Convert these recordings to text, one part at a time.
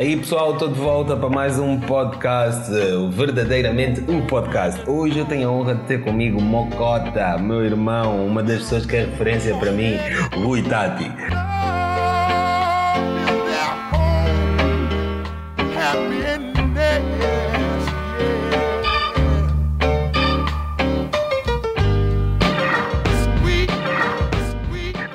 Aí pessoal, estou de volta para mais um podcast, verdadeiramente um podcast. Hoje eu tenho a honra de ter comigo Mocota, meu irmão, uma das pessoas que é referência para mim, Rui Tati.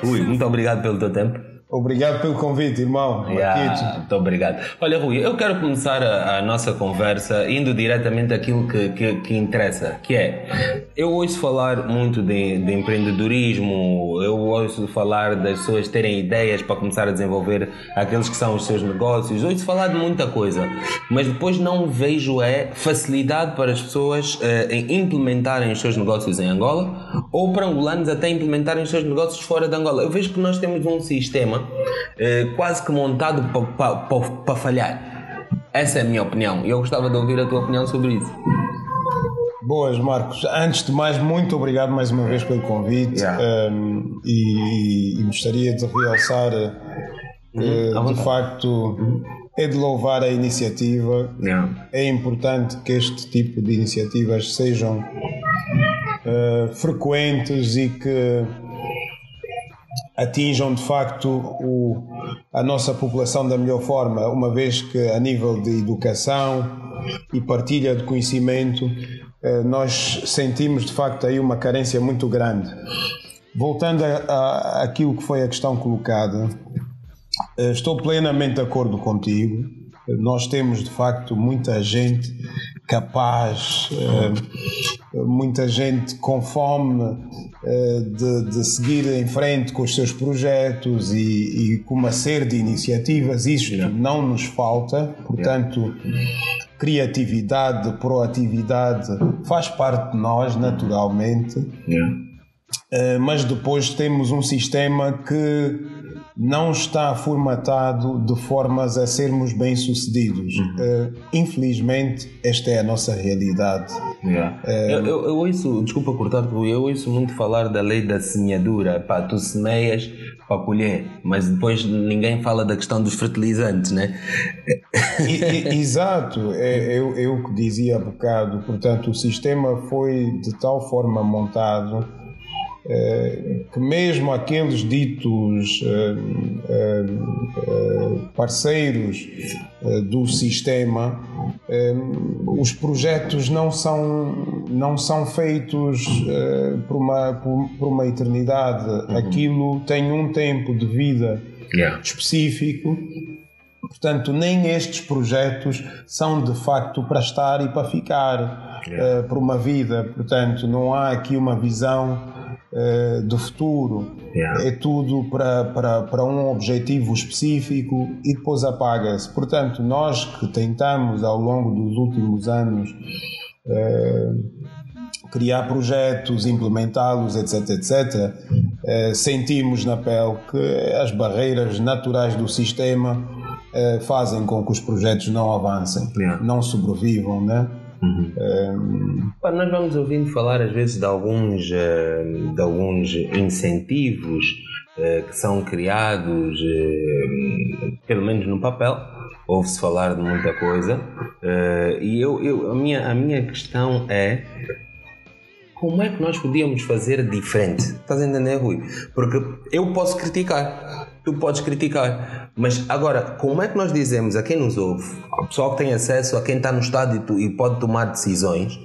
Rui, muito obrigado pelo teu tempo. Obrigado pelo convite, irmão. Yeah, muito obrigado. Olha, Rui, eu quero começar a, a nossa conversa indo diretamente àquilo que, que, que, interessa, que é, eu ouço falar muito de, de, empreendedorismo, eu ouço falar das pessoas terem ideias para começar a desenvolver aqueles que são os seus negócios, ouço falar de muita coisa, mas depois não vejo é facilidade para as pessoas uh, em implementarem os seus negócios em Angola ou para angolanos até implementarem os seus negócios fora de Angola. Eu vejo que nós temos um sistema sistema eh, quase que montado para pa, pa, pa falhar. Essa é a minha opinião e eu gostava de ouvir a tua opinião sobre isso. Boas, Marcos. Antes de mais, muito obrigado mais uma vez pelo convite yeah. um, e, e, gostaria de realçar que, uhum. de facto, uhum. é de louvar a iniciativa. Yeah. É importante que este tipo de iniciativas sejam uh, frequentes e que atinjam de facto o, a nossa população da melhor forma, uma vez que a nível de educação e partilha de conhecimento eh, nós sentimos de facto aí uma carência muito grande. Voltando a, aquilo que foi a questão colocada, eh, estou plenamente de acordo contigo. Nós temos de facto muita gente capaz, eh, muita gente com fome de, de, seguir em frente com os seus projetos e, e com uma série de iniciativas. Isto yeah. não nos falta, portanto, yeah. criatividade, proatividade faz parte de nós naturalmente. Yeah. Uh, mas depois temos um sistema que não está formatado de formas a sermos bem-sucedidos. Uhum. Uh, infelizmente, esta é a nossa realidade. Yeah. Uh, eu, eu, eu, ouço, desculpa cortar-te, eu ouço muito falar da lei da semeadura. Pá, tu semeias para colher, mas depois ninguém fala da questão dos fertilizantes, né? Exato, é, eu, eu que dizia há bocado, portanto, o sistema foi de tal forma montado que mesmo aqueles ditos eh, eh, parceiros do sistema, os projetos não são, não são feitos por uma, por, uma eternidade. Uhum. Aquilo tem um tempo de vida específico Portanto, nem estes projetos são de facto para estar e para ficar yeah. uh, por uma vida. Portanto, não há aqui uma visão uh, do futuro. Yeah. É tudo para, para, para um objetivo específico e depois apaga-se. Portanto, nós que tentamos ao longo dos últimos anos uh, criar projetos, implementá-los, etc, etc, sentimos na pele que as barreiras naturais do sistema fazem com que os projetos não avancem, yeah. não sobrevivam, né? Uhum. Um... Nós vamos ouvindo falar às vezes de alguns, eh, de alguns incentivos eh, que são criados, eh, pelo menos no papel, ouve-se falar de muita coisa, e eu, eu, a, minha, a minha questão é como é que nós podíamos fazer diferente? Estás a entender, Rui? Porque eu posso criticar, tu podes criticar, mas agora, como é que nós dizemos a quem nos ouve, ao pessoal que tem acesso, a quem está no estádio e pode tomar decisões,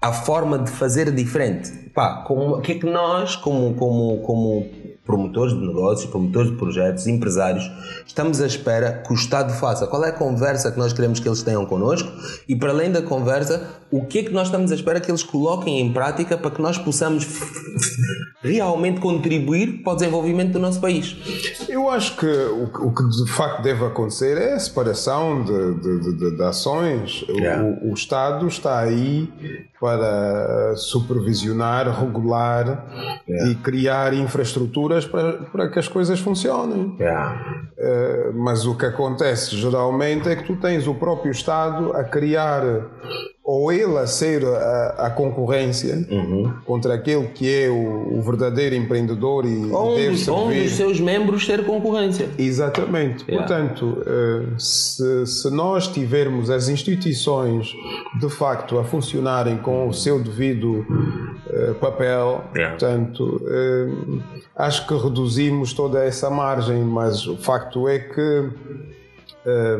a forma de fazer diferente? Pá, como, o que é que nós, como, como, como promotores de negócios, promotores de projetos, empresários, estamos à espera que o Estado faça? Qual é a conversa que nós queremos que eles tenham connosco? E para além da conversa, o que é que nós estamos à espera que eles coloquem em prática para que nós possamos realmente contribuir para o desenvolvimento do nosso país? Eu acho que o, que de facto deve acontecer é a separação de, de, de, de ações. Yeah. O, o Estado está aí para supervisionar, regular yeah. e criar infraestruturas para, para que as coisas funcionem. Yeah. Uh, mas o que acontece geralmente é que tu tens o próprio Estado a criar ou ele a ser a, a concorrência Uhum. contra aquele que é o, o verdadeiro empreendedor e Ou um, deve dos, ou um servir. dos seus membros ter concorrência. Exatamente. Yeah. Portanto, eh, se, se nós tivermos as instituições de facto a funcionarem com o seu devido papel, Yeah. portanto, eh, acho que reduzimos toda essa margem, mas o facto é que eh,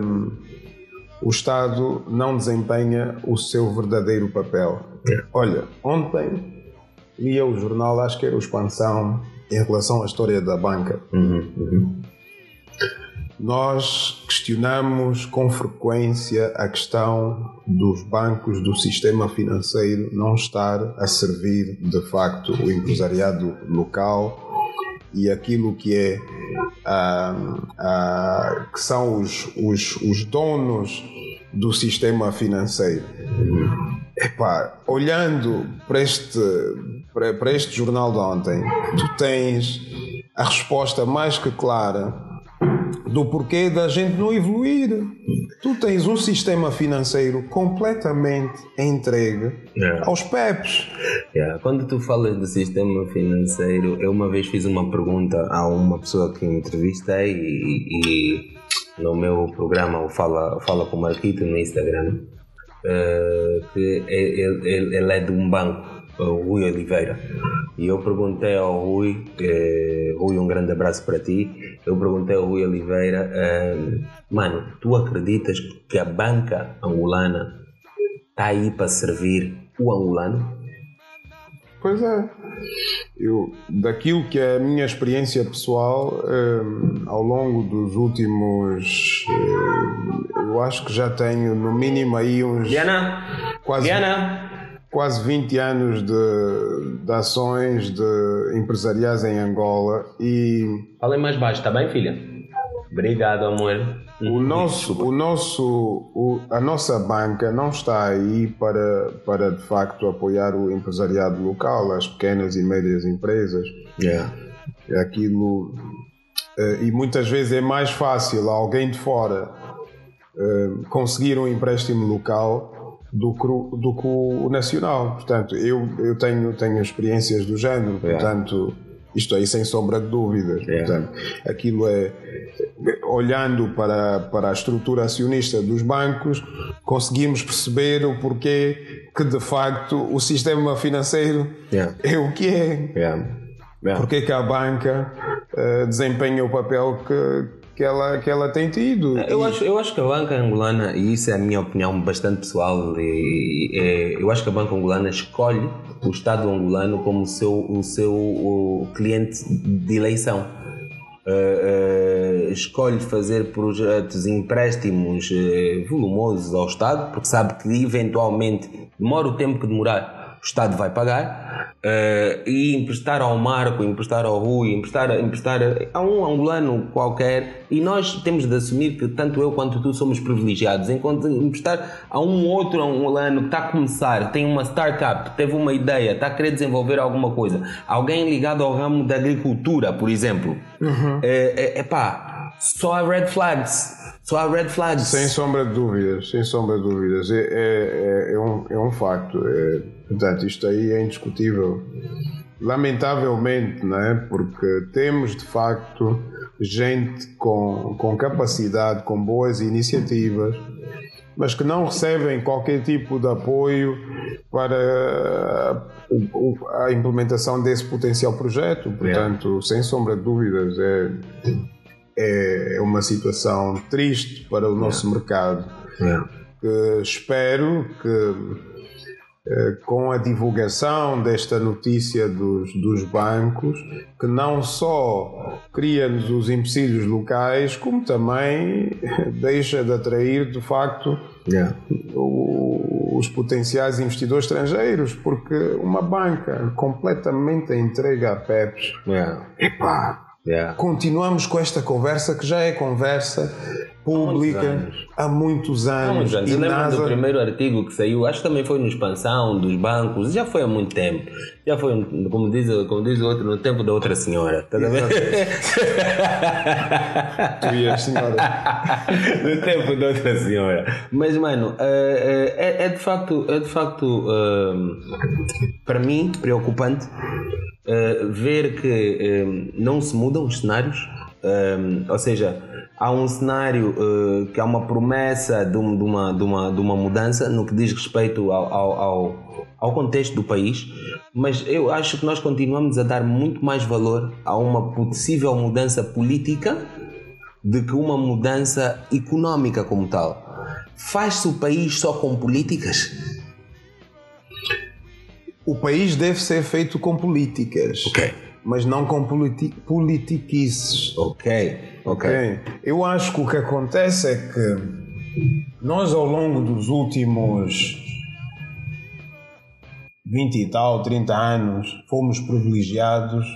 o Estado não desempenha o seu verdadeiro papel. Olha, ontem lia o jornal, acho que era o Expansão, em relação à história da banca. Uhum, uhum. Nós questionamos com frequência a questão dos bancos do sistema financeiro não estar a servir de facto o empresariado local e aquilo que é ah, ah, que são os, os, os donos do sistema financeiro. Epá, olhando para este, para, para este jornal de ontem, tu tens a resposta mais que clara do porquê da gente não evoluir. Tu tens um sistema financeiro completamente entregue Yeah. aos PEPs. Yeah. Quando tu falas do sistema financeiro, eu uma vez fiz uma pergunta a uma pessoa que entrevistei e, e no meu programa o Fala, Fala com o Marquito no Instagram, eh, que ele, ele- ele é de um banco, o Rui Oliveira. E eu perguntei ao Rui, eh, Rui, um grande abraço para ti. Eu perguntei ao Rui Oliveira, eh, mano, tu acreditas que a banca angolana está aí para servir o angolano? Pois é. Eu, daquilo que é a minha experiência pessoal, hum, ao longo dos últimos. hum, eu acho que já tenho no mínimo aí uns Diana, quase, Diana, quase 20 anos de, de ações de empresariais em Angola e Falem mais baixo, tá bem, filha? Obrigado, amor. O nosso, o nosso, o- a nossa banca não está aí para, para de facto apoiar o empresariado local, as pequenas e médias empresas. Yeah. É Aquilo eh, e muitas vezes é mais fácil alguém de fora eh, conseguir um empréstimo local do que, o- do que o nacional. Portanto, eu, eu tenho, tenho experiências do género, portanto, isto aí sem sombra de dúvidas. Portanto, aquilo é olhando para, para a estrutura acionista dos bancos, conseguimos perceber o porquê que de facto o sistema financeiro Yeah. é o que é. Porque que a banca eh, desempenha o papel que, que, ela, que ela tem tido. Eu acho, eu acho que a banca angolana, e isso é a minha opinião bastante pessoal, e, e, é, eu acho que a banca angolana escolhe o Estado angolano como o seu, o seu o cliente de eleição. Uh, uh, escolhe fazer projetos, empréstimos uh, volumosos ao Estado, porque sabe que eventualmente, demora o tempo que demorar, o Estado vai pagar, uh, e emprestar ao Marco, emprestar ao Rui, emprestar, emprestar a um angolano qualquer, e nós temos de assumir que tanto eu quanto tu somos privilegiados, enquanto emprestar a um outro angolano que está a começar, tem uma startup, teve uma ideia, está a querer desenvolver alguma coisa, alguém ligado ao ramo da agricultura, por exemplo, é, é, epá, só há red flags. Só há red flags. Sem sombra de dúvidas, sem sombra de dúvidas. É, é, é, é um, é um facto. É, portanto, isto aí é indiscutível. Lamentavelmente, não é? Porque temos de facto gente com, com capacidade, com boas iniciativas, mas que não recebem qualquer tipo de apoio para a implementação desse potencial projeto. Portanto, sem sombra de dúvidas, é, é uma situação triste para o nosso mercado. Que espero que eh, com a divulgação desta notícia dos, dos bancos, que não só cria-nos os empecilhos locais, como também deixa de atrair de facto Yeah. o- os potenciais investidores estrangeiros, porque uma banca completamente entregue a PEPs, Yeah. epá, Yeah. continuamos com esta conversa que já é conversa pública há muitos anos. Há muitos anos. Eu lembro NASA... do primeiro artigo que saiu, acho que também foi no Expansão dos bancos, já foi há muito tempo. Já foi, como diz, como diz o outro, no tempo da outra senhora. Tá a ver? tu e a senhora. no tempo da outra senhora. Mas, mano, é, é, é de facto, é de facto para mim, preocupante ver que não se mudam os cenários. Ou seja, há um cenário uh, que há uma promessa de, um, de, uma, de, uma, de uma mudança no que diz respeito ao, ao, ao, ao, contexto do país, mas eu acho que nós continuamos a dar muito mais valor a uma possível mudança política do que uma mudança económica como tal. Faz-se o país só com políticas? O país deve ser feito com políticas. Ok mas não com politi politiquices. Ok, ok. Eu acho que o que acontece é que nós, ao longo dos últimos 20 e tal, 30 anos, fomos privilegiados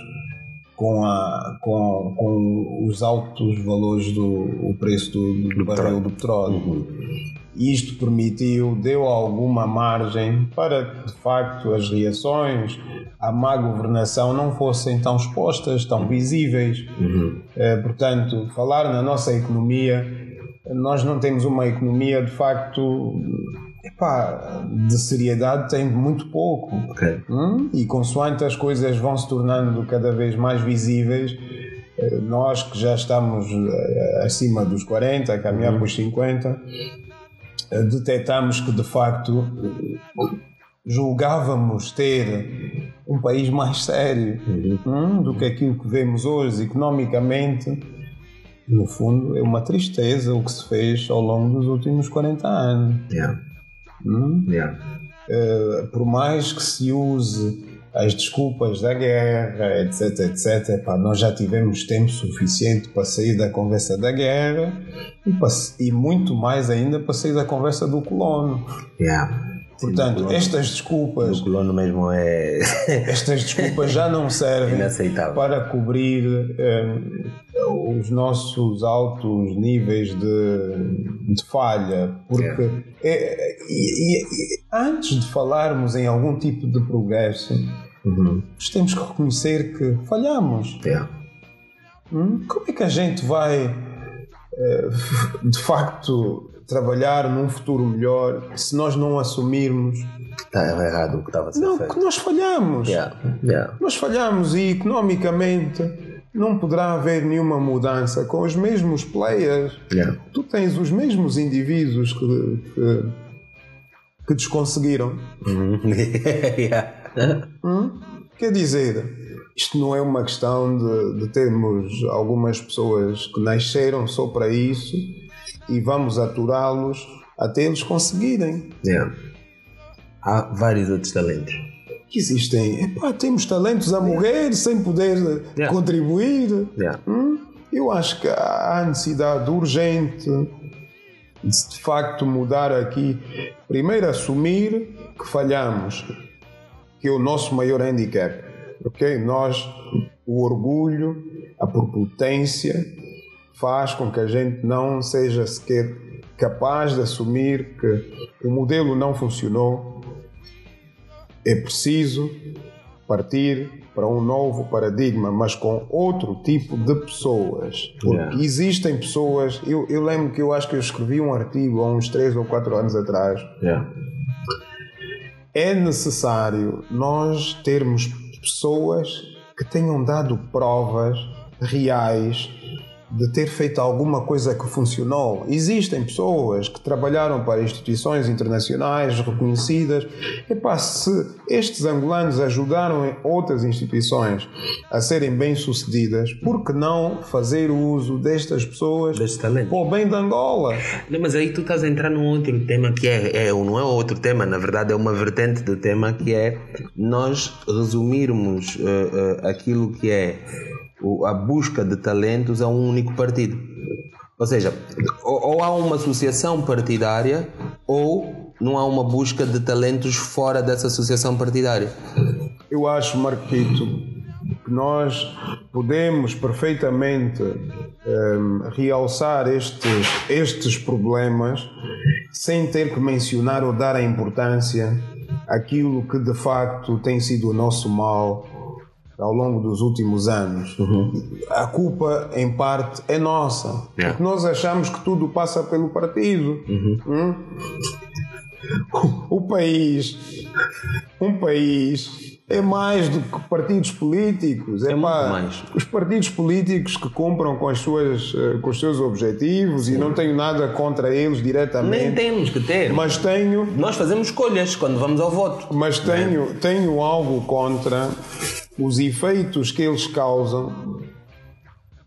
com, a, com, com os altos valores do o preço do, do, do barril do petróleo. Uhum. Isto permitiu, deu alguma margem para que de facto as reações à má governação não fossem tão expostas, tão visíveis. Uhum. Eh, portanto, falar na nossa economia, nós não temos uma economia de facto epá, de seriedade tem muito pouco. Okay. Hum? E consoante as coisas vão se tornando cada vez mais visíveis, eh, nós que já estamos eh, acima dos 40, a caminhar uhum. para os 50, detectamos que de facto julgávamos ter um país mais sério hum, do que aquilo que vemos hoje economicamente. No fundo, é uma tristeza o que se fez ao longo dos últimos 40 anos. Yeah. Hum? Yeah. Uh, por mais que se use as desculpas da guerra, etc, etc. Nós já tivemos tempo suficiente para sair da conversa da guerra e, para, e muito mais ainda para sair da conversa do colono. Yeah. Portanto, colono, estas desculpas. O colono mesmo é. estas desculpas já não servem para cobrir um, os nossos altos níveis de, de falha. Porque é, e, e, antes de falarmos em algum tipo de progresso, uhum. temos que reconhecer que falhamos. Yeah. Hum? Como é que a gente vai eh, de facto trabalhar num futuro melhor se nós não assumirmos que estava errado o que estava a ser não, feito. que nós falhamos. Yeah. Yeah. Nós falhamos e economicamente não poderá haver nenhuma mudança com os mesmos players. Yeah. Tu tens os mesmos indivíduos que, que, que desconseguiram. Uhum. hum? Quer dizer, isto não é uma questão de, de termos algumas pessoas que nasceram só para isso e vamos aturá-los até eles conseguirem. Yeah. Há vários outros talentos. Existem. Epá, temos talentos a morrer sem poder yeah. contribuir. Yeah. Hum? Eu acho que há necessidade urgente de de facto mudar aqui. Primeiro, assumir que falhamos, que é o nosso maior handicap. Ok? Nós, o orgulho, a propotência, faz com que a gente não seja sequer capaz de assumir que o modelo não funcionou. É preciso partir para um novo paradigma, mas com outro tipo de pessoas. Porque yeah. existem pessoas. Eu, eu, lembro que eu acho que eu escrevi um artigo há uns 3 ou 4 anos atrás. Yeah. É necessário nós termos pessoas que tenham dado provas reais de ter feito alguma coisa que funcionou. Existem pessoas que trabalharam para instituições internacionais reconhecidas. Epá, se estes angolanos ajudaram outras instituições a serem bem-sucedidas, por que não fazer uso destas pessoas para o bem da Angola? Não, mas aí tu estás a entrar num outro tema que é, é, não é outro tema, na verdade é uma vertente do tema que é nós resumirmos uh, uh, aquilo que é a busca de talentos a um único partido. Ou seja, ou, há uma associação partidária ou não há uma busca de talentos fora dessa associação partidária. Eu acho, Marquito, que nós podemos perfeitamente um, realçar estes, estes problemas sem ter que mencionar ou dar a importância àquilo que de facto tem sido o nosso mal ao longo dos últimos anos. Uhum. A culpa, em parte, é nossa. Yeah. Porque nós achamos que tudo passa pelo partido. Uhum. Hum? O, país, um país é mais do que partidos políticos. É, é mais. Os partidos políticos que compram com, as suas, eh, com os seus objetivos Sim. e não tenho nada contra eles diretamente. Nem temos que ter. Mas tenho. Nós fazemos escolhas quando vamos ao voto. Mas tenho, é? tenho algo contra os efeitos que eles causam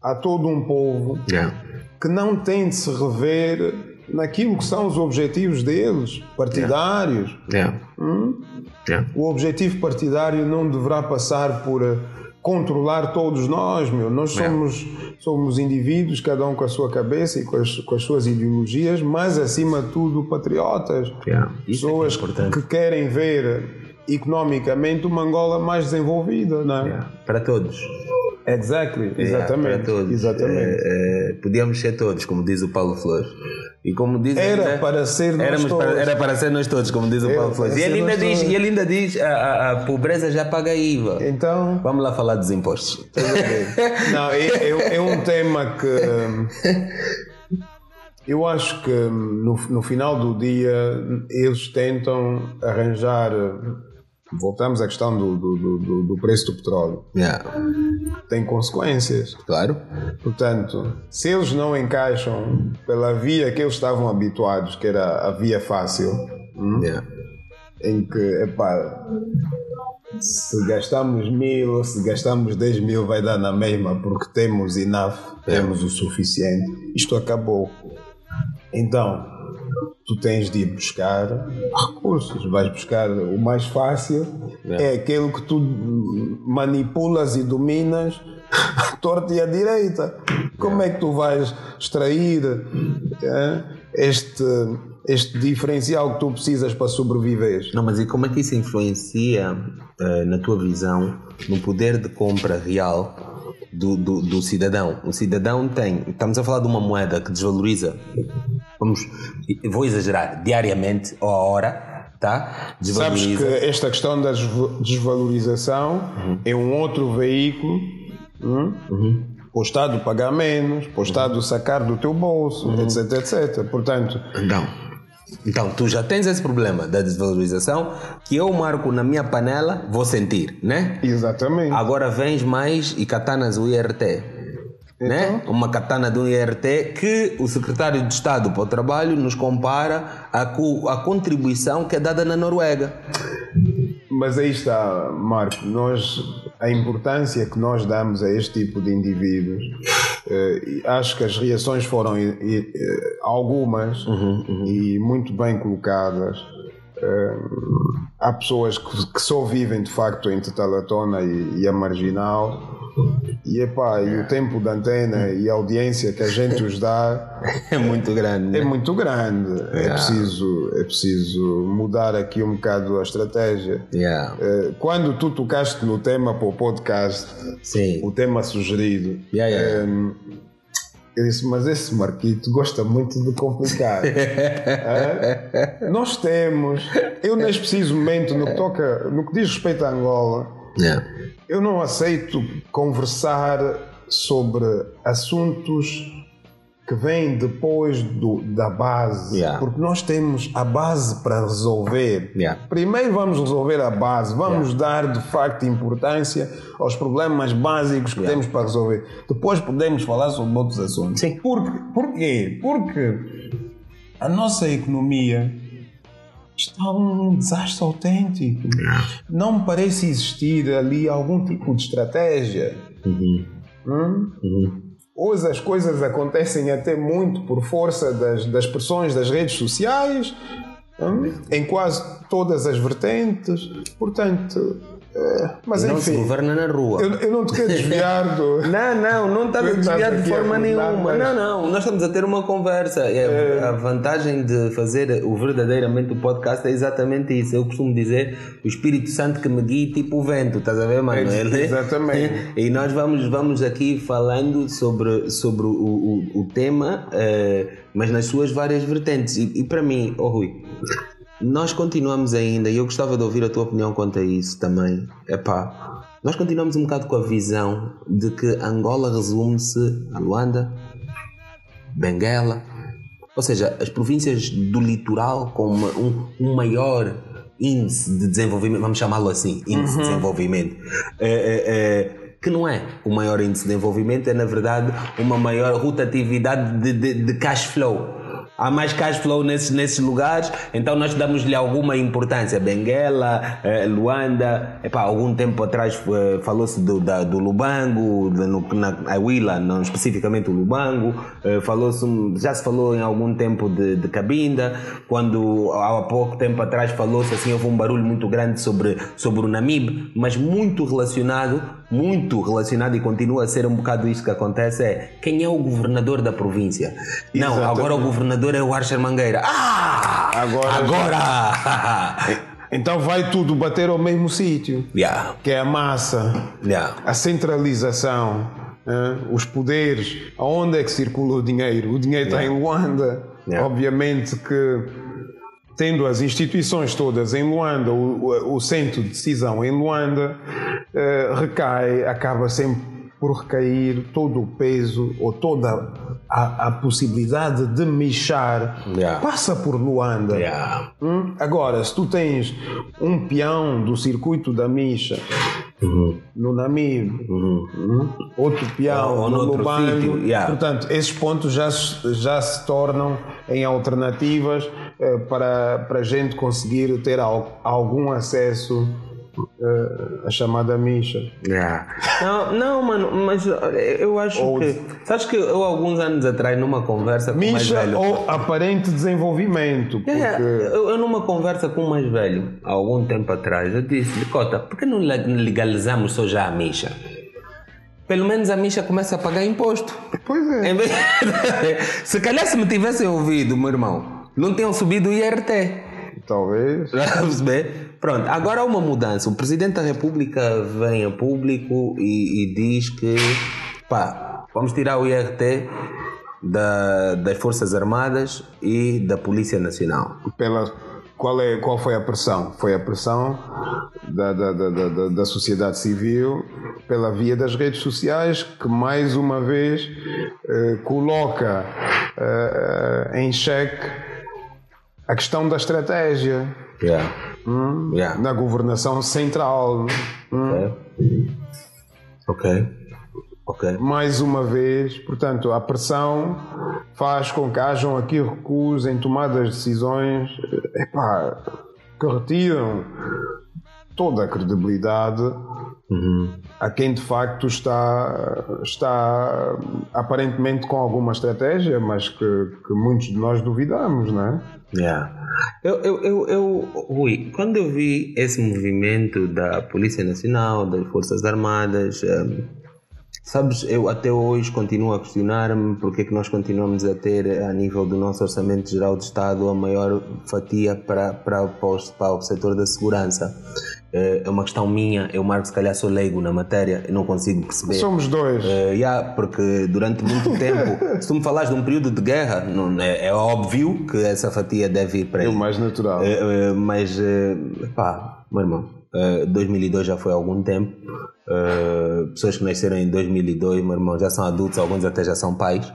a todo um povo yeah. que não tem de se rever naquilo que são os objetivos deles, partidários. Yeah. Hum? Yeah. O objetivo partidário não deverá passar por eh, controlar todos nós, meu. Nós somos, yeah. somos indivíduos, cada um com a sua cabeça e com as, com as suas ideologias, mas acima de tudo patriotas. É Pessoas é que querem ver economicamente uma Angola mais desenvolvida, não é? Para todos. Exactly, exatamente. para todos. Exatamente. É, é, podíamos ser todos, como diz o Paulo Flores. E como diz era para ser nós todos. Para, era para ser nós todos, como diz o Paulo Flores. E ele, ainda diz, e ele ainda diz: a, a, a, pobreza já paga IVA. Então. Vamos lá falar dos impostos. Não, é, é, é um tema que. Eu acho que no, no final do dia eles tentam arranjar voltamos à questão do, do, do, do preço do petróleo. Yeah. Tem consequências. Claro. Portanto, se eles não encaixam pela via que eles estavam habituados, que era a via fácil, hum, yeah. em que, epá, se gastamos mil ou se gastamos 10 mil vai dar na mesma porque temos enough, temos o suficiente. Isto acabou. Então, tu tens de ir buscar recursos. Vais buscar o mais fácil, é, é aquele que tu manipulas e dominas torto e à direita. Como é que tu vais extrair é, este, este diferencial que tu precisas para sobreviver? Não, mas e como é que isso influencia, uh, na tua visão, no poder de compra real do, do, do, cidadão. O cidadão tem. Estamos a falar de uma moeda que desvaloriza. Vamos, vou exagerar, diariamente ou a hora. Tá? Sabes que esta questão da desvalorização uhum. é um outro veículo hum? uhum. para o Estado pagar menos, para o Estado sacar do teu bolso, uhum. etc, etc. Portanto, então, então, tu já tens esse problema da desvalorização que eu marco na minha panela, vou sentir, né? Exatamente. Agora vens mais e katanas o IRT. Né? Então? Uma katana do IRT que o secretário de Estado para o Trabalho nos compara a, a contribuição que é dada na Noruega. Mas aí está, Marco, nós, a importância que nós damos a este tipo de indivíduos, eh, acho que as reações foram eh, algumas uhum, uhum. e muito bem colocadas. Eh, há pessoas que, que, só vivem de facto entre Talatona e, e a Marginal e, epá, e o tempo da antena e a audiência que a gente os dá é muito grande. É né? muito grande. É yeah. É, preciso, é preciso mudar aqui um bocado a estratégia. Yeah. Quando tu tocaste no tema para o podcast, Sim. o tema sugerido, yeah, yeah. eu disse, mas esse Marquito gosta muito de complicar. Nós temos, eu neste preciso momento, no que toca, no que diz respeito à Angola, Yeah. Eu não aceito conversar sobre assuntos que vêm depois do, da base, yeah. porque nós temos a base para resolver. Yeah. Primeiro vamos resolver a base, vamos dar de facto importância aos problemas básicos que temos para resolver. Depois podemos falar sobre outros assuntos. Sim. Por, porquê? Porque a nossa economia está um desastre autêntico. Não me parece existir ali algum tipo de estratégia. Uhum. Hum? Uhum. Hoje as coisas acontecem até muito por força das, das pressões das redes sociais, hum? em quase todas as vertentes. Portanto, Mas não enfim, se governa na rua. eu, eu não te quero desviar do. Não, não, não estás a desviar de forma nenhuma. mas- Não, não, nós estamos a ter uma conversa. É, A vantagem de fazer o verdadeiramente o podcast é exatamente isso. Eu costumo dizer o Espírito Santo que me guia tipo o vento, estás a ver, mano? É, exatamente. E nós vamos, vamos aqui falando sobre, sobre o, o, o tema, eh, mas nas suas várias vertentes. E, e para mim, oh Rui, nós continuamos ainda, e eu gostava de ouvir a tua opinião quanto a isso também. Epá, nós continuamos um bocado com a visão de que Angola resume-se a Luanda, Benguela, ou seja, as províncias do litoral com uma- um, um maior índice de desenvolvimento, vamos chamá-lo assim, índice de desenvolvimento. É, é, é, que não é o maior índice de desenvolvimento, é na verdade uma maior rotatividade de, de, de cash flow. Há mais cash flow nesses, nesses lugares, então nós damos-lhe alguma importância. Benguela, eh, Luanda, epá, algum tempo atrás eh, falou-se do, da- do Lubango, de- no, na Aguila, não especificamente o Lubango, eh, falou-se, já se falou em algum tempo de, de Cabinda, quando há pouco tempo atrás falou-se assim, houve um barulho muito grande sobre, sobre o Namibe, mas muito relacionado, muito relacionado e continua a ser um bocado isto que acontece, é quem é o governador da província? Não, Exatamente. agora o governador é o Archer Mangueira. Ah! Agora- Agora! Então vai tudo bater ao mesmo sítio, yeah, que é a massa, yeah. a centralização, né? os poderes, aonde é que circula o dinheiro? O dinheiro está em Luanda. Yeah. Obviamente que, tendo as instituições todas em Luanda, o, o- centro de decisão em Luanda, eh, recai, acaba sempre por recair todo o peso ou toda a, a possibilidade de michar Yeah. passa por Luanda. Yeah. Hum? Agora, se tu tens um peão do circuito da Micha no Namibe, hum? outro peão Ou- no Lubango, sítio, yeah. portanto, esses pontos já, se- já se tornam em alternativas eh, para, para a gente conseguir ter al- algum acesso eh, à chamada Micha. Yeah. Não, não, mano, mas eu acho Ou- que. Sabes que eu, alguns anos atrás, numa conversa com o mais velho. ou aparente desenvolvimento, porque... É, eu, eu numa conversa com o mais velho, há algum tempo atrás, eu disse-lhe, Cota, por que não le- legalizamos só já a micha? Pelo menos a micha começa a pagar imposto. Pois é. Em vez- se calhar se me tivessem ouvido, meu irmão, não tinham subido o IRT. Talvez. A perceber? Pronto, agora há uma mudança. O Presidente da República vem a público e, e diz que pá, vamos tirar o IRT da- das Forças Armadas e da Polícia Nacional. pela qual é qual foi a pressão foi a pressão da, da, da, da- da, da sociedade civil pela via das redes sociais que mais uma vez eh, coloca eh, eh, em xeque a questão da estratégia Yeah. Yeah. na governação central hum. Ok. Ok. mais uma vez, portanto, a pressão faz com que hajam aqui recuos em tomadas de decisões epá, que retiram toda a credibilidade a quem de facto está, está aparentemente com alguma estratégia, mas que, que muitos de nós duvidamos, não é? Yeah. Eu, eu, eu, eu, Rui, quando eu vi esse movimento da Polícia Nacional, das Forças Armadas, ehm, sabes, eu até hoje continuo a questionar-me porque é que nós continuamos a ter, a nível do nosso Orçamento Geral de Estado, a maior fatia para, para, para, o, para o setor da segurança. Eh, É uma questão minha, eu, Marco, se calhar sou leigo na matéria, eu não consigo perceber. Somos dois. Eh, yeah, porque durante muito tempo, se tu me falares de um período de guerra, não, é, é óbvio que essa fatia deve ir para É aí. o mais natural. Eh, mas, pá, meu irmão, eh, 2002 já foi há algum tempo. Eh, pessoas que nasceram em 2002, meu irmão, já são adultos, alguns até já são pais.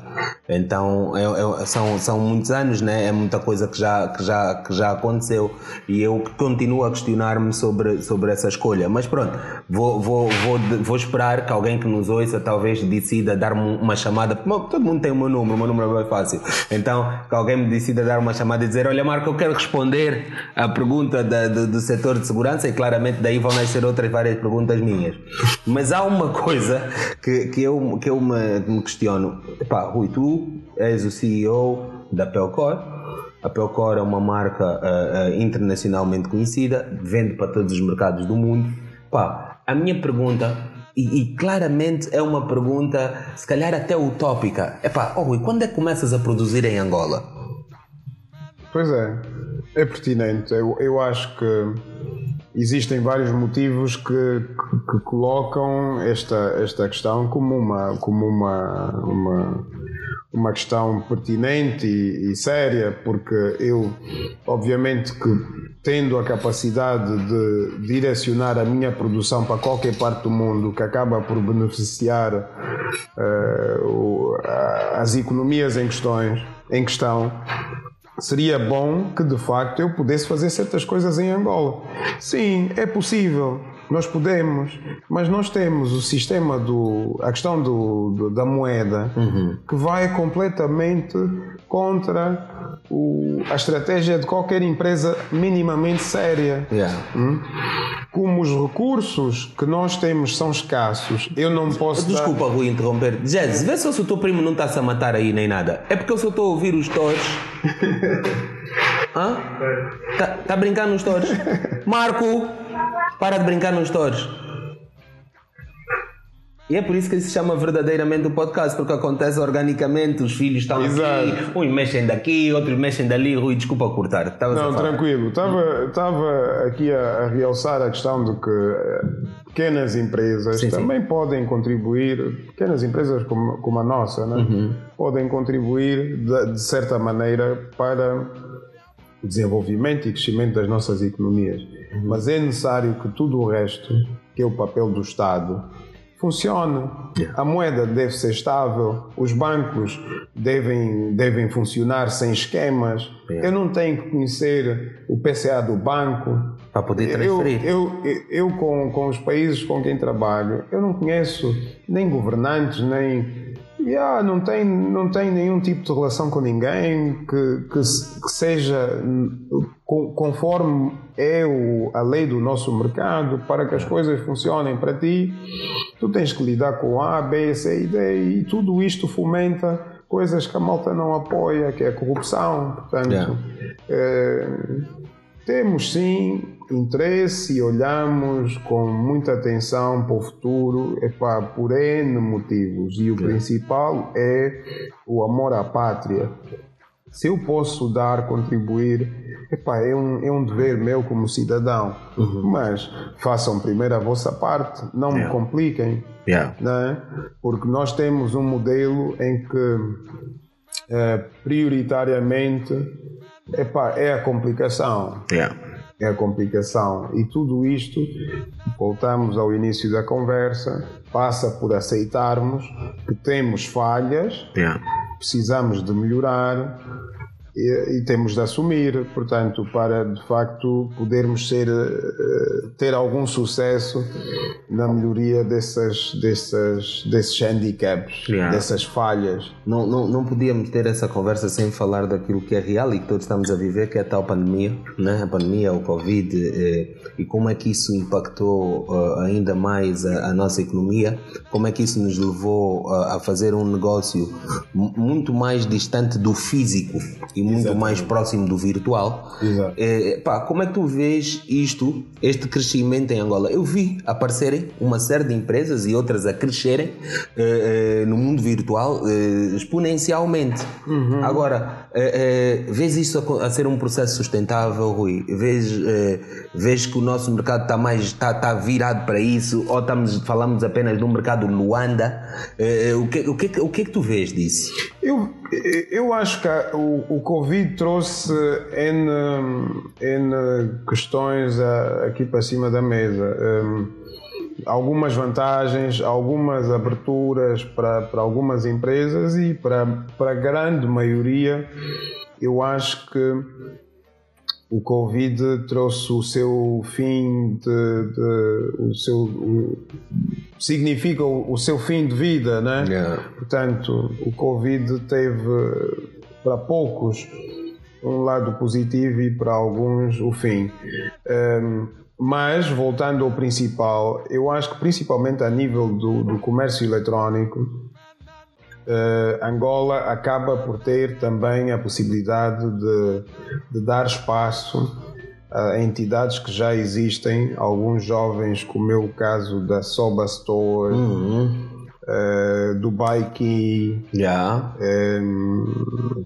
Então, é- é- são, são muitos anos, né? É muita coisa que já, que já, que já aconteceu. E eu continuo a questionar-me sobre, sobre essa escolha. Mas pronto, vou, vou, vou, vou esperar que alguém que nos ouça talvez decida dar-me uma chamada. Todo mundo tem o meu número, o meu número é bem fácil. Então, que alguém me decida dar uma chamada e dizer: Olha, Marco, eu quero responder à pergunta da- do, do setor de segurança, e claramente daí vão nascer outras várias perguntas minhas. Mas há uma coisa que, que eu, que eu me, me questiono: Epá, Rui, tu és o CEO da Pelcor. A Pelcor é uma marca ah, ah, internacionalmente conhecida, vende para todos os mercados do mundo. Pá, a minha pergunta, e, e, claramente é uma pergunta, se calhar até utópica. É pá, oh Rui, quando é que começas a produzir em Angola? Pois é, é pertinente. Eu, eu acho que existem vários motivos que, que, que, colocam esta, esta questão como uma, como uma, uma, uma questão pertinente e, e séria, porque eu, obviamente, que tendo a capacidade de direcionar a minha produção para qualquer parte do mundo, que acaba por beneficiar uh, as economias em, questões, em questão, seria bom que de facto eu pudesse fazer certas coisas em Angola. Sim, é possível. Nós podemos, mas nós temos o sistema do. a questão do, do da moeda uhum. que vai completamente contra o, a estratégia de qualquer empresa minimamente séria. Yeah. Hum? Como os recursos que nós temos são escassos, eu não posso. Desculpa, dar... Rui, interromper. Jazz, vê se o teu primo não está-se a matar aí nem nada. É porque eu só estou a ouvir os tores. Hã? Tá, tá brincando nos tores? Marco! Para de brincar nos stores. E é por isso que ele se chama verdadeiramente o podcast, porque acontece organicamente, os filhos estão Exato. aqui, uns mexem daqui, outros mexem dali. Rui, desculpa cortar. Não, tranquilo. Estava, estava aqui a, a, realçar a questão de que pequenas empresas sim, também sim. podem contribuir, pequenas empresas como, como a nossa, né? Uhum. podem contribuir de, de certa maneira para o desenvolvimento e crescimento das nossas economias. Uhum. Mas é necessário que tudo o resto, que é o papel do Estado, funcione. A moeda deve ser estável, os bancos devem, devem funcionar sem esquemas. Eu não tenho que conhecer o PCA do banco. Para poder transferir. Eu, eu, eu com, com os países com quem trabalho, eu não conheço nem governantes, nem Yeah, não, tem, não tem nenhum tipo de relação com ninguém que, que, que seja conforme é o, a lei do nosso mercado para que as coisas funcionem para ti. Tu tens que lidar com A, B, C e D e tudo isto fomenta coisas que a malta não apoia, que é a corrupção. Portanto, yeah. é, temos sim interesse e olhamos com muita atenção para o futuro epá, por N motivos e o principal é o amor à pátria. Se eu posso dar, contribuir, epá, é, um, é um dever meu como cidadão, uhum. mas façam primeiro a vossa parte, não yeah. me compliquem, yeah. né? porque nós temos um modelo em que é, prioritariamente epá, é a complicação. Yeah é a complicação. E tudo isto, voltamos ao início da conversa, passa por aceitarmos que temos falhas, yeah. precisamos de melhorar e, e, temos de assumir, portanto, para de facto podermos ser, uh, ter algum sucesso na melhoria dessas, dessas, desses handicaps, yeah. dessas falhas. Não, não, não podíamos ter essa conversa sem falar daquilo que é real e que todos estamos a viver, que é a tal pandemia, né? a pandemia, o Covid, eh, e como é que isso impactou uh, ainda mais a, a, nossa economia, como é que isso nos levou uh, a fazer um negócio muito mais distante do físico e muito Exatamente. mais próximo do virtual. É, pá, como é que tu vês isto, este crescimento em Angola? Eu vi aparecerem uma série de empresas e outras a crescerem é, é, no mundo virtual exponencialmente. Uhum. Agora, vês isso a, a, ser um processo sustentável, Rui? Vês, vês que o nosso mercado está mais está, está virado para isso ou estamos, falamos apenas de um mercado Luanda? o, que, o, que, o que é que tu vês disso? Eu, eu acho que o, o Covid trouxe N, N questões aqui para cima da mesa. Um, algumas vantagens, algumas aberturas para, para algumas empresas e para, para a grande maioria, eu acho que o Covid trouxe o seu fim de, de o seu o, significa o, o, seu fim de vida, né? Yeah. Portanto, o Covid teve para poucos um lado positivo e para alguns o fim. Um, mas, voltando ao principal, eu acho que principalmente a nível do, do comércio eletrónico, uh, Angola acaba por ter também a possibilidade de, de dar espaço a entidades que já existem, alguns jovens, como é o caso da Soba Store, Uhum. Eh, do Bike, Yeah.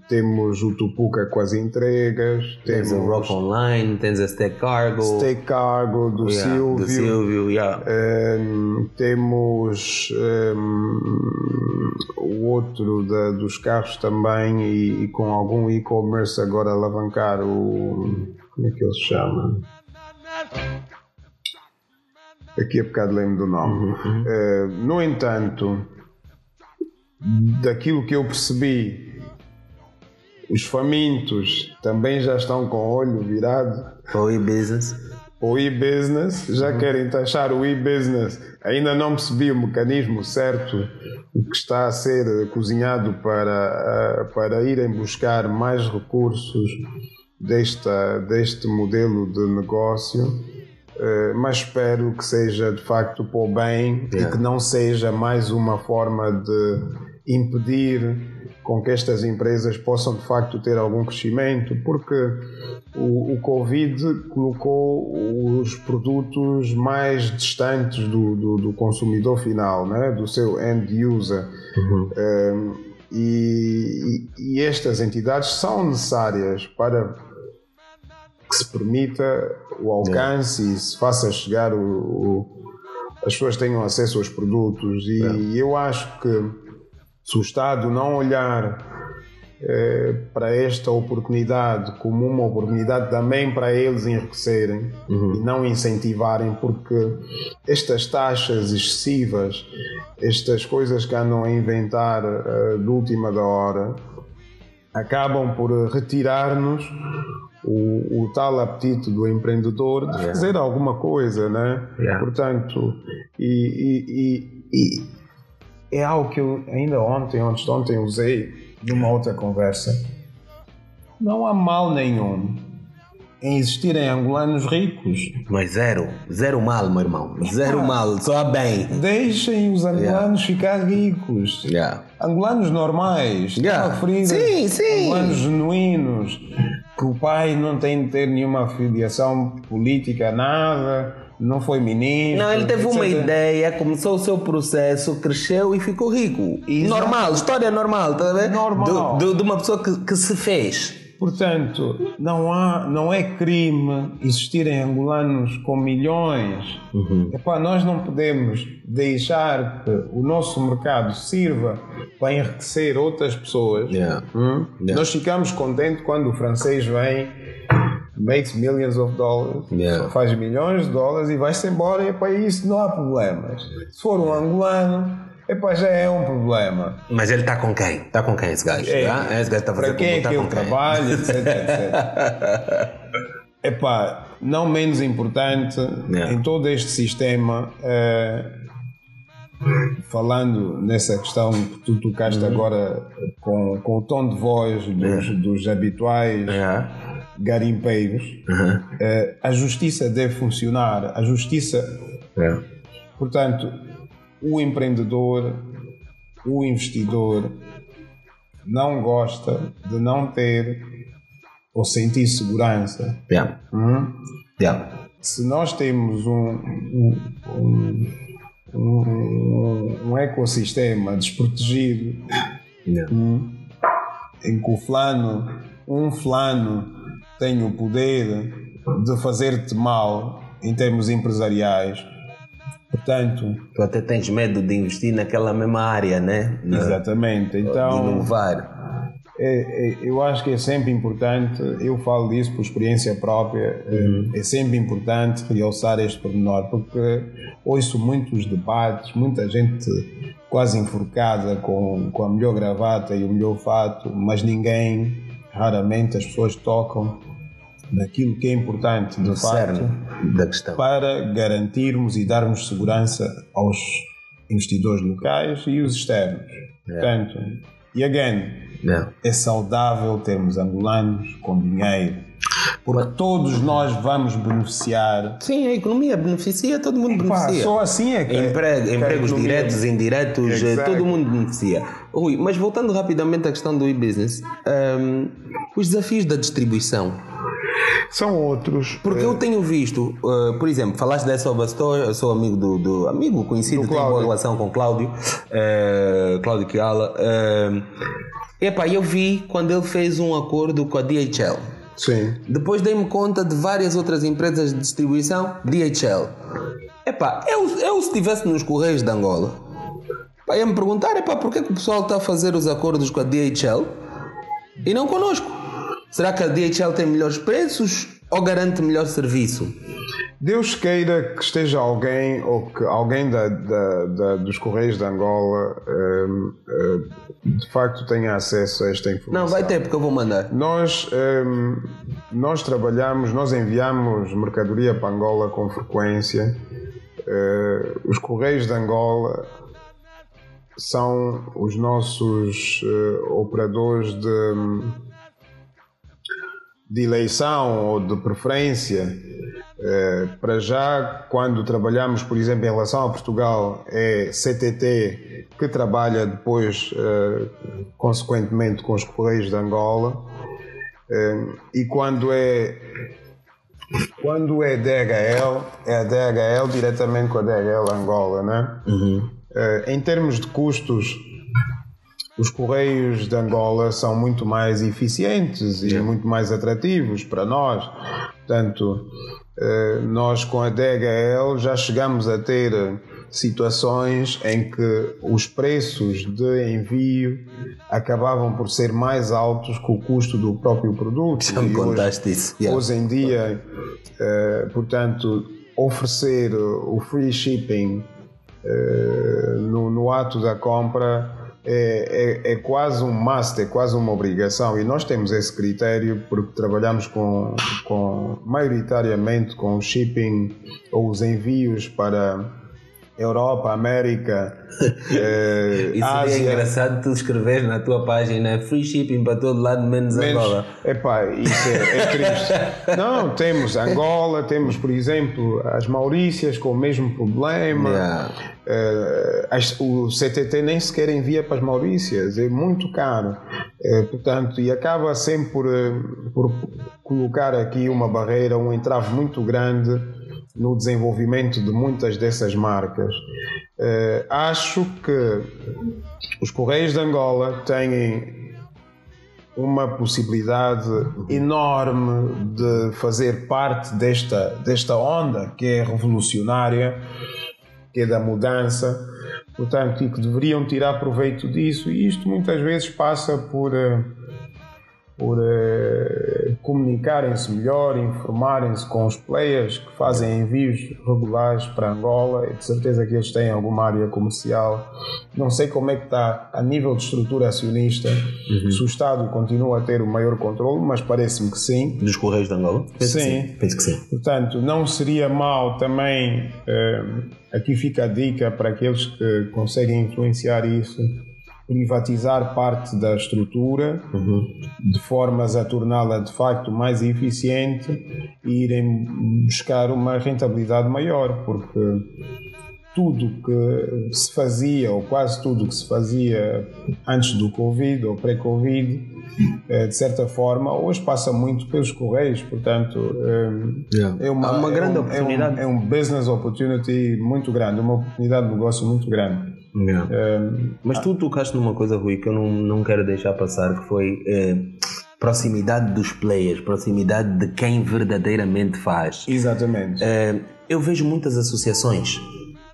temos o Tupuca com as entregas, Tens temos o Rock Online, tens a Stack Cargo. Stay Cargo do yeah, Silvio, Do Silvio, yeah. Ehm, temos ehm, o outro da- dos carros também e, e com algum e-commerce agora alavancar o. Como é que ele se chama? Aqui a bocado lembro do nome. Eh, no entanto, daquilo que eu percebi, os famintos também já estão com o olho virado Para o e-business. o e-business, já querem taxar o e-business. Ainda não percebi o mecanismo certo que está a ser cozinhado para, ah, para irem buscar mais recursos desta, deste modelo de negócio. Eh, mas espero que seja de facto para o bem e Yeah. que não seja mais uma forma de impedir com que estas empresas possam de facto ter algum crescimento, porque o, o Covid colocou os produtos mais distantes do, do, do consumidor final, né? do seu end user. Um, e, e- e estas entidades são necessárias para que se permita o alcance e se faça chegar o, o- as pessoas tenham acesso aos produtos. E eu acho que se o Estado não olhar eh, para esta oportunidade como uma oportunidade também para eles enriquecerem e não incentivarem, porque estas taxas excessivas, estas coisas que andam a inventar eh, de última da hora, acabam por retirar-nos o, o tal apetite do empreendedor de fazer alguma coisa, né? Yeah. Portanto, e, e- e- é algo que eu ainda ontem, antes de ontem, usei numa outra conversa. Não há mal nenhum em existirem angolanos ricos. Mas zero. Zero mal, meu irmão. Zero mal. Só há bem. Deixem os angolanos ficar ricos. Yeah. Angolanos normais, Yeah. Sim, sim. angolanos genuínos, que o pai não tem de ter nenhuma afiliação política, nada, não foi ministro. Não, ele teve uma etc. ideia, começou o seu processo, cresceu e ficou rico. Exato. Normal, história normal, tá a ver? Normal. Do- de uma pessoa que, que se fez. Portanto, não, há, não é crime existirem angolanos com milhões. Uhum. Epá, nós não podemos deixar que o nosso mercado sirva para enriquecer outras pessoas. Yeah. Hum? Yeah. Nós ficamos contentes quando o francês vem, makes millions of dollars, Yeah. faz milhões de dólares e vai-se embora e para isso não há problemas. Se for um angolano, epá, já é um problema. Mas ele está com quem? Está com quem esse gajo? É, tá? Esse gajo está a fazer para quem é tá que com ele quem? trabalha, etc, etc. Epá, não menos importante, Yeah. em todo este sistema, eh, falando nessa questão que tu tocaste Uhum. agora com, com o tom de voz dos, dos habituais Yeah. garimpeiros, Uhum. eh, a justiça deve funcionar. A justiça Yeah. Portanto, o empreendedor, o investidor, não gosta de não ter ou sentir segurança. Yeah. Hum? Yeah. Se nós temos um, um, um, um- ecossistema desprotegido Yeah. em que o flano, um flano, tem o poder de fazer-te mal em termos empresariais, portanto, Tu até tens medo de investir naquela mesma área, né? Exatamente. De Então, inovar. é- é- eu acho que é sempre importante, eu falo disso por experiência própria, é- é sempre importante realçar este pormenor, porque ouço muitos debates, muita gente quase enforcada com, com a melhor gravata e o melhor fato, mas ninguém, raramente as pessoas tocam naquilo que é importante, de No facto da questão. para garantirmos e darmos segurança aos investidores locais e os externos. Portanto, e again, Yeah. é saudável termos angolanos com dinheiro, porque todos nós vamos beneficiar. Sim, a economia beneficia, todo mundo Pá, beneficia. só assim é que Emprego- que a empregos economia- diretos, indiretos, eh, Exactly. todo mundo beneficia. Rui, mas voltando rapidamente à questão do e-business, hum, os desafios da distribuição São outros. Porque eu tenho visto, uh, por exemplo, falaste dessa Obastor, eu sou amigo do, do amigo conhecido, Do tenho boa Cláudio. relação com o Cláudio, uh, Cláudio Kiala. Uh, epá, eu vi quando ele fez um acordo com a DHL. Sim. Depois dei-me conta de várias outras empresas de distribuição, DHL. Epá, eu, eu se estivesse nos Correios de Angola, pá, ia me perguntar, epá, porquê que o pessoal está a fazer os acordos com a DHL e não conosco? Será que a DHL tem melhores preços ou garante melhor serviço? Deus queira que esteja alguém ou que alguém da, da- da- dos Correios de Angola hum, hum, de facto tenha acesso a esta informação. Não, vai ter, porque eu vou mandar. Nós, hum, nós trabalhamos, nós enviamos mercadoria para Angola com frequência. Eh, os Correios de Angola são os nossos eh, operadores de, de eleição ou de preferência. Eh, para já, quando trabalhamos, por exemplo, em relação a Portugal, é CTT que trabalha depois, eh, consequentemente, com os Correios de Angola. Eh, e quando é quando é DHL, é a DHL diretamente com a DHL Angola, né? Eh, em termos de custos, os Correios de Angola são muito mais eficientes e muito mais atrativos para nós. Portanto, eh, nós com a DHL já chegamos a ter situações em que os preços de envio acabavam por ser mais altos que o custo do próprio produto. Já me hoje- contaste isso. Yeah. Hoje em dia, eh, portanto, oferecer o free shipping eh, no, no ato da compra é, é, é quase um must, é quase uma obrigação. E nós temos esse critério porque trabalhamos com, com maioritariamente com shipping ou os envios para Europa, América, eh, Isso seria Ásia. engraçado tu escreveres na tua página free shipping para todo lado, menos, Angola. Epá, isso é, é triste. Não, temos Angola, temos, por exemplo, as Maurícias com o mesmo problema. Yeah. Eh, as- o CTT nem sequer envia para as Maurícias, é muito caro. Eh, portanto, e acaba sempre por, eh, por colocar aqui uma barreira, um entrave muito grande no desenvolvimento de muitas dessas marcas. Eh, acho que os Correios de Angola têm uma possibilidade enorme de fazer parte desta, desta onda que é revolucionária, que é da mudança, portanto, e que deveriam tirar proveito disso, e isto muitas vezes passa por, eh, por eh, comunicarem-se melhor, informarem-se com os players que fazem envios regulares para Angola, e de certeza que eles têm alguma área comercial. Não sei como é que está a nível de estrutura acionista, se o Estado continua a ter o maior controle, mas parece-me que sim. Dos Correios de Angola? Penso que Sim. Penso que sim. Portanto, não seria mal também, eh, aqui fica a dica para aqueles que conseguem influenciar isso, privatizar parte da estrutura de formas a torná-la de facto mais eficiente e irem buscar uma rentabilidade maior, porque tudo que se fazia, ou quase tudo que se fazia antes do Covid ou pré-Covid, eh, de certa forma, hoje passa muito pelos correios, portanto, eh, é uma, Há uma é grande um- oportunidade. É um, é um business opportunity muito grande, uma oportunidade de negócio muito grande. Eh, Mas tu tocaste numa coisa, Rui, que eu não, não quero deixar passar, que foi eh, proximidade dos players, proximidade de quem verdadeiramente faz. exatamente. Eh, eu vejo muitas associações,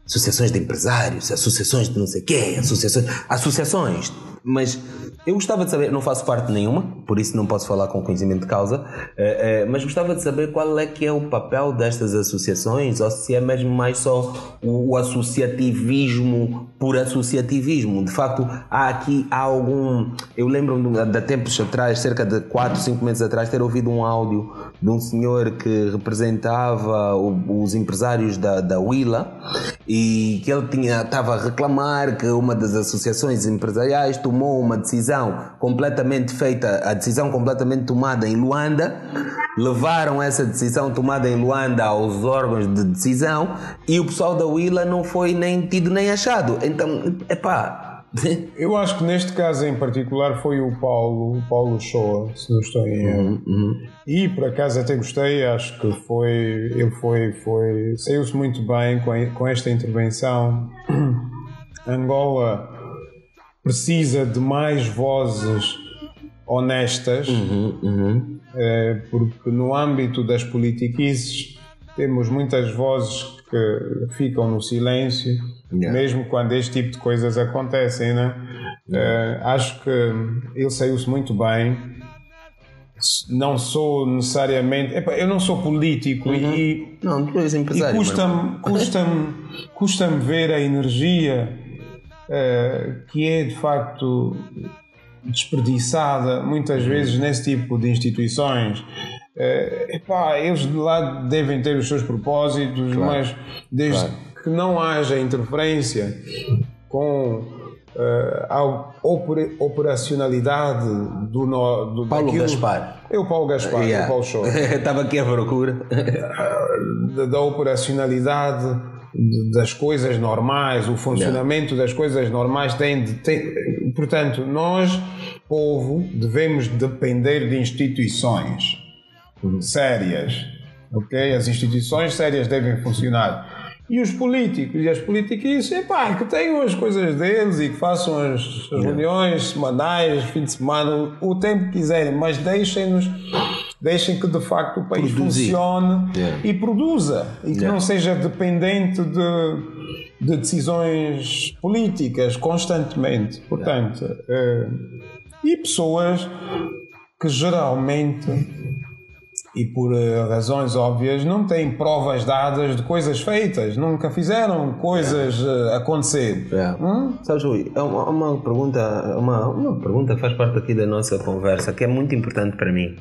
associações de empresários, associações de não sei quê, associações, associações, mas eu gostava de saber, não faço parte nenhuma, por isso não posso falar com conhecimento de causa, eh, eh, mas gostava de saber qual é que é o papel destas associações, ou se é mesmo mais só o, associativismo por associativismo. De facto, há aqui há algum. Eu lembro-me tempos atrás, cerca de 4, 5 meses atrás, ter ouvido um áudio de um senhor que representava os empresários da, da Willa e que ele tinha, estava a reclamar que uma das associações empresariais tomou uma decisão completamente feita, a decisão completamente tomada em Luanda, levaram essa decisão tomada em Luanda aos órgãos de decisão e o pessoal da Willa não foi nem tido nem achado. Então, epá, Eu acho que neste caso em particular foi o Paulo, o Paulo Shoa, se não estou em erro. Uhum, uhum. E por acaso até gostei, acho que foi, ele foi, foi saiu-se muito bem com, com esta intervenção. Angola precisa de mais vozes honestas, uhum, uhum. É, porque no âmbito das politiquices temos muitas vozes que ficam no silêncio, yeah. mesmo quando este tipo de coisas acontecem. Né? Uh, acho que ele saiu-se muito bem. Não sou necessariamente. Epa, eu não sou político uhum. e. Não, tu és empresário. E custa-me custa custa ver a energia que é de facto desperdiçada muitas vezes nesse tipo de instituições Uh, epá, eles de lá devem ter os seus propósitos, claro. mas desde claro. que não haja interferência com uh, a operacionalidade do, no, do Paulo daquilo, Gaspar. É o Paulo Gaspar, yeah. o Paulo Show. Estava aqui à procura. da, da operacionalidade das coisas normais, o funcionamento das coisas normais tem de. Tem, portanto, nós, povo, devemos depender de instituições sérias. Ok? As instituições sérias devem funcionar. E os políticos e as políticas, epá, que tenham as coisas deles e que façam as reuniões semanais, fim de semana, o tempo que quiserem, mas deixem-nos, deixem que de facto o país Produzir. funcione yeah. e produza e que yeah. não seja dependente de, de decisões políticas constantemente. Portanto, yeah. e pessoas que geralmente e por uh, razões óbvias não têm provas dadas de coisas feitas, nunca fizeram coisas uh, acontecer. É. Hum? Sabes, Rui, é uma, uma, pergunta, uma, uma pergunta que faz parte aqui da nossa conversa que é muito importante para mim,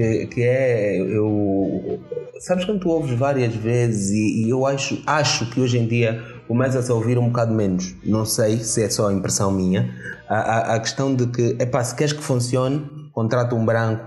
que, que é eu sabes quando tu ouves várias vezes e, e eu acho, acho que hoje em dia começa-se a ouvir um bocado menos, não sei se é só a impressão minha, a, a, a questão de que, epá, se queres que funcione, contrata um branco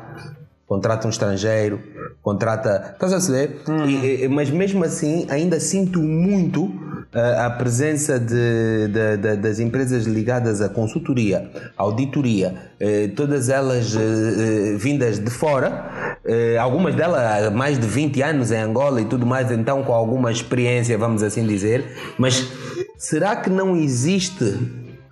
contrata um estrangeiro, contrata. Estás a? Uhum. E, mas mesmo assim, ainda sinto muito uh, a presença de, de, de, das empresas ligadas à consultoria, auditoria, uh, todas elas uh, vindas de fora, algumas delas há mais de 20 anos em Angola e tudo mais, então com alguma experiência, vamos assim dizer. Mas será que não existe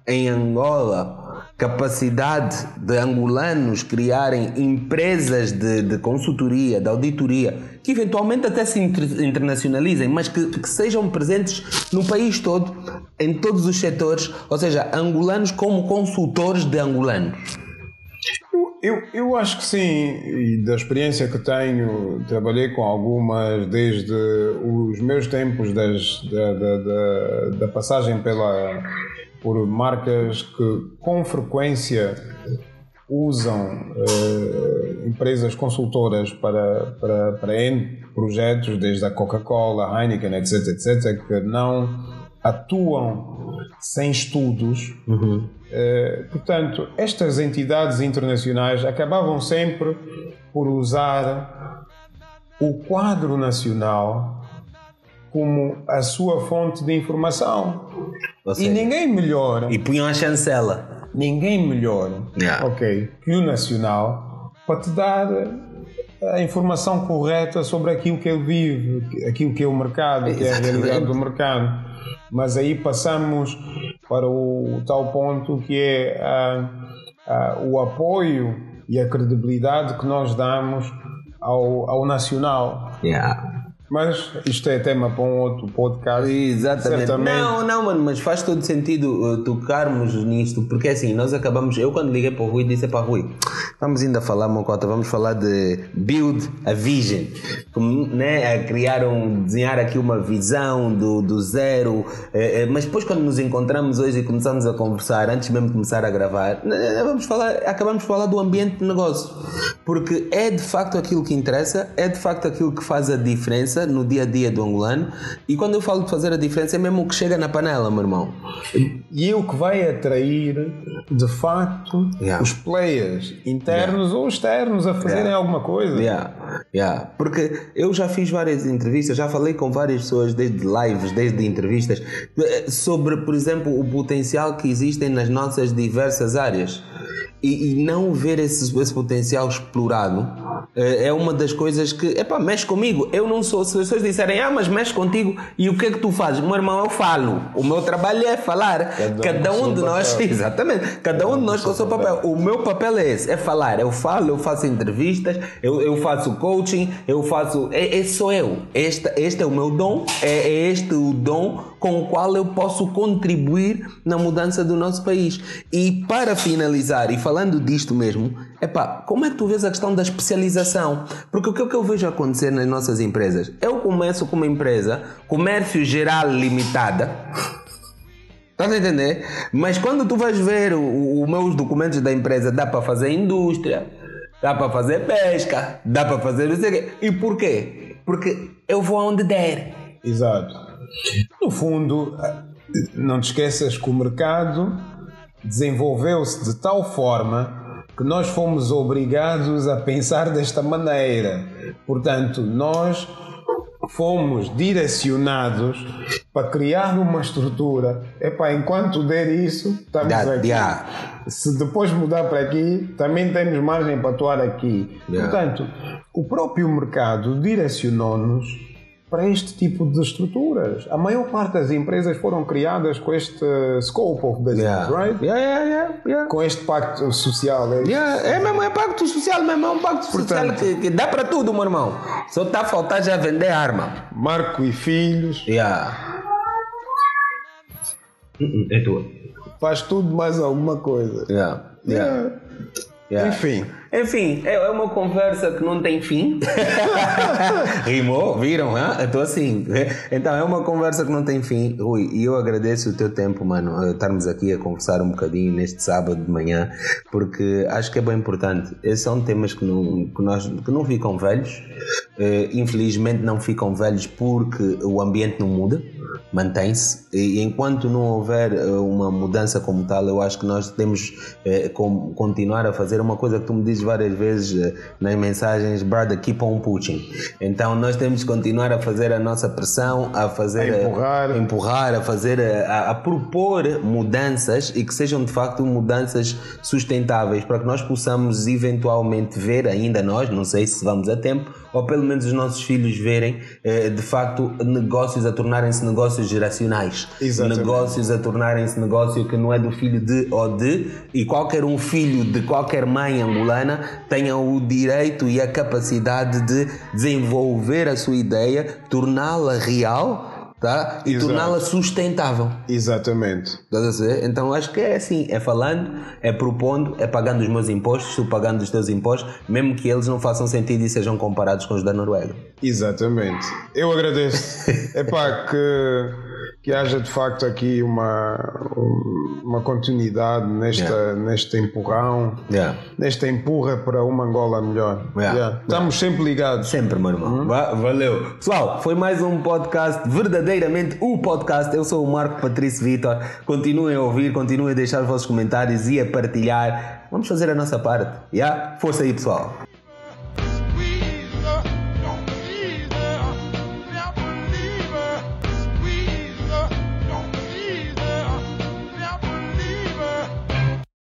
em Angola capacidade de angolanos criarem empresas de, de consultoria, de auditoria, que eventualmente até se internacionalizem, mas que, que, sejam presentes no país todo, em todos os setores, ou seja, angolanos como consultores de angolanos. Eu, eu acho que sim, e da experiência que tenho, trabalhei com algumas desde os meus tempos das, da, da, da, da passagem pela por marcas que com frequência usam uh, empresas consultoras para, para, para N projetos, desde a Coca-Cola, Heineken, etc, etc, que não atuam sem estudos. Uhum. Uh, portanto, estas entidades internacionais acabavam sempre por usar o quadro nacional como a sua fonte de informação. Seja, e ninguém melhor. E punham a chancela. Ninguém melhor, yeah. ok, que o Nacional para te dar a informação correta sobre aquilo que ele vive, aquilo que é o mercado, que é a realidade do mercado. Mas aí passamos para o tal ponto que é a, a, o apoio e a credibilidade que nós damos ao, ao nacional. Yeah. Mas isto é tema para um outro podcast. Exatamente. Certamente. Não, não, mano, mas faz todo sentido uh, tocarmos nisto, porque assim, nós acabamos. Eu, quando liguei para o Rui, disse para o Rui: vamos ainda falar, Mocota, vamos falar de build a vision, né, a criar um. desenhar aqui uma visão do, do zero. Eh, eh, mas depois, quando nos encontramos hoje e começamos a conversar, antes mesmo de começar a gravar, eh, vamos falar, acabamos de falar do ambiente de negócio, porque é de facto aquilo que interessa, é de facto aquilo que faz a diferença diferença no dia a dia do angolano. E quando eu falo de fazer a diferença, é mesmo o que chega na panela, meu irmão. E o que vai atrair, de facto, yeah. os players internos yeah. ou externos a fazerem yeah. alguma coisa. Yeah. Porque eu já fiz várias entrevistas, já falei com várias pessoas, desde lives, desde entrevistas, eh, sobre, por exemplo, o potencial que existem nas nossas diversas áreas. E, e não ver esse, esse potencial explorado eh, é uma das coisas que, epá, mexe comigo. Eu não sou, se as pessoas disserem, ah, mas mexe contigo, e o que é que tu fazes? Meu irmão, eu falo. O meu trabalho é falar. Cada, cada um, um de nós, papel. exatamente, cada um de nós com o seu papel. papel. O meu papel é esse, é falar. Eu falo, eu faço entrevistas, eu, eu faço coaching, eu faço. É, esse sou eu. Este, este é o meu dom, é, é este o dom com o qual eu posso contribuir na mudança do nosso país. E para finalizar, e falando disto mesmo, epá, como é que tu vês a questão da especialização? Porque o que, é que eu vejo acontecer nas nossas empresas? Eu começo com uma empresa, comércio geral limitada. Estás a entender? Mas quando tu vais ver os meus documentos da empresa, dá para fazer indústria, dá para fazer pesca, dá para fazer não sei o quê. E por quê? Porque eu vou aonde der. Exato. No fundo, não te esqueças que o mercado desenvolveu-se de tal forma que nós fomos obrigados a pensar desta maneira. Portanto, nós fomos direcionados para criar uma estrutura. Epá, enquanto der isso, estamos that, aqui. Yeah. Se depois mudar para aqui, também temos margem para atuar aqui. Yeah. Portanto, o próprio mercado direcionou-nos para este tipo de estruturas. A maior parte das empresas foram criadas com este scope of business, yeah. right? Yeah, yeah, yeah, Com este pacto social. É, yeah. é mesmo, é pacto social mesmo, é um pacto Portanto, social que, que, dá para tudo, meu irmão. Só está a faltar já vender arma. Marco e filhos. Yeah. É tua. Faz tudo mais alguma coisa. Yeah. yeah. Yeah. Enfim. Enfim, é, é uma conversa que não tem fim. Rimou, viram? Estou assim. Então, é uma conversa que não tem fim. Rui, e eu agradeço o teu tempo, mano, estarmos aqui a conversar um bocadinho neste sábado de manhã, porque acho que é bem importante. Esses são temas que não, que nós, que não ficam velhos. Uh, infelizmente, não ficam velhos porque o ambiente não muda mantém-se e enquanto não houver eh, uma mudança como tal, eu acho que nós temos eh, continuar a fazer uma coisa que tu me dizes várias vezes eh, nas mensagens, brother, keep on pushing. Então nós temos que continuar a fazer a nossa pressão, a fazer a empurrar, a, empurrar, a fazer a, a, propor mudanças e que sejam de facto mudanças sustentáveis para que nós possamos eventualmente ver ainda nós, não sei se vamos a tempo, ou pelo menos os nossos filhos verem de facto negócios a tornarem-se negócios geracionais. Exatamente. Negócios a tornarem-se negócio que não é do filho de ou de, e qualquer um filho de qualquer mãe angolana tenha o direito e a capacidade de desenvolver a sua ideia, torná-la real tá? e torná-la sustentável. Exatamente. Então acho que é assim: é falando, é propondo, é pagando os meus impostos, tu pagando os teus impostos, mesmo que eles não façam sentido e sejam comparados com os da Noruega. Exatamente. Eu agradeço. é pá, que que haja de facto aqui uma, uma continuidade nesta, yeah. neste empurrão, yeah. nesta empurra para uma Angola melhor. Yeah. Estamos sempre ligados. Sempre, meu irmão. Uhum. Valeu. Pessoal, foi mais um podcast, verdadeiramente o podcast. Eu sou o Marco Patrício Vitor. Continuem a ouvir, continuem a deixar os vossos comentários e a partilhar. Vamos fazer a nossa parte. Yeah? Força aí, pessoal.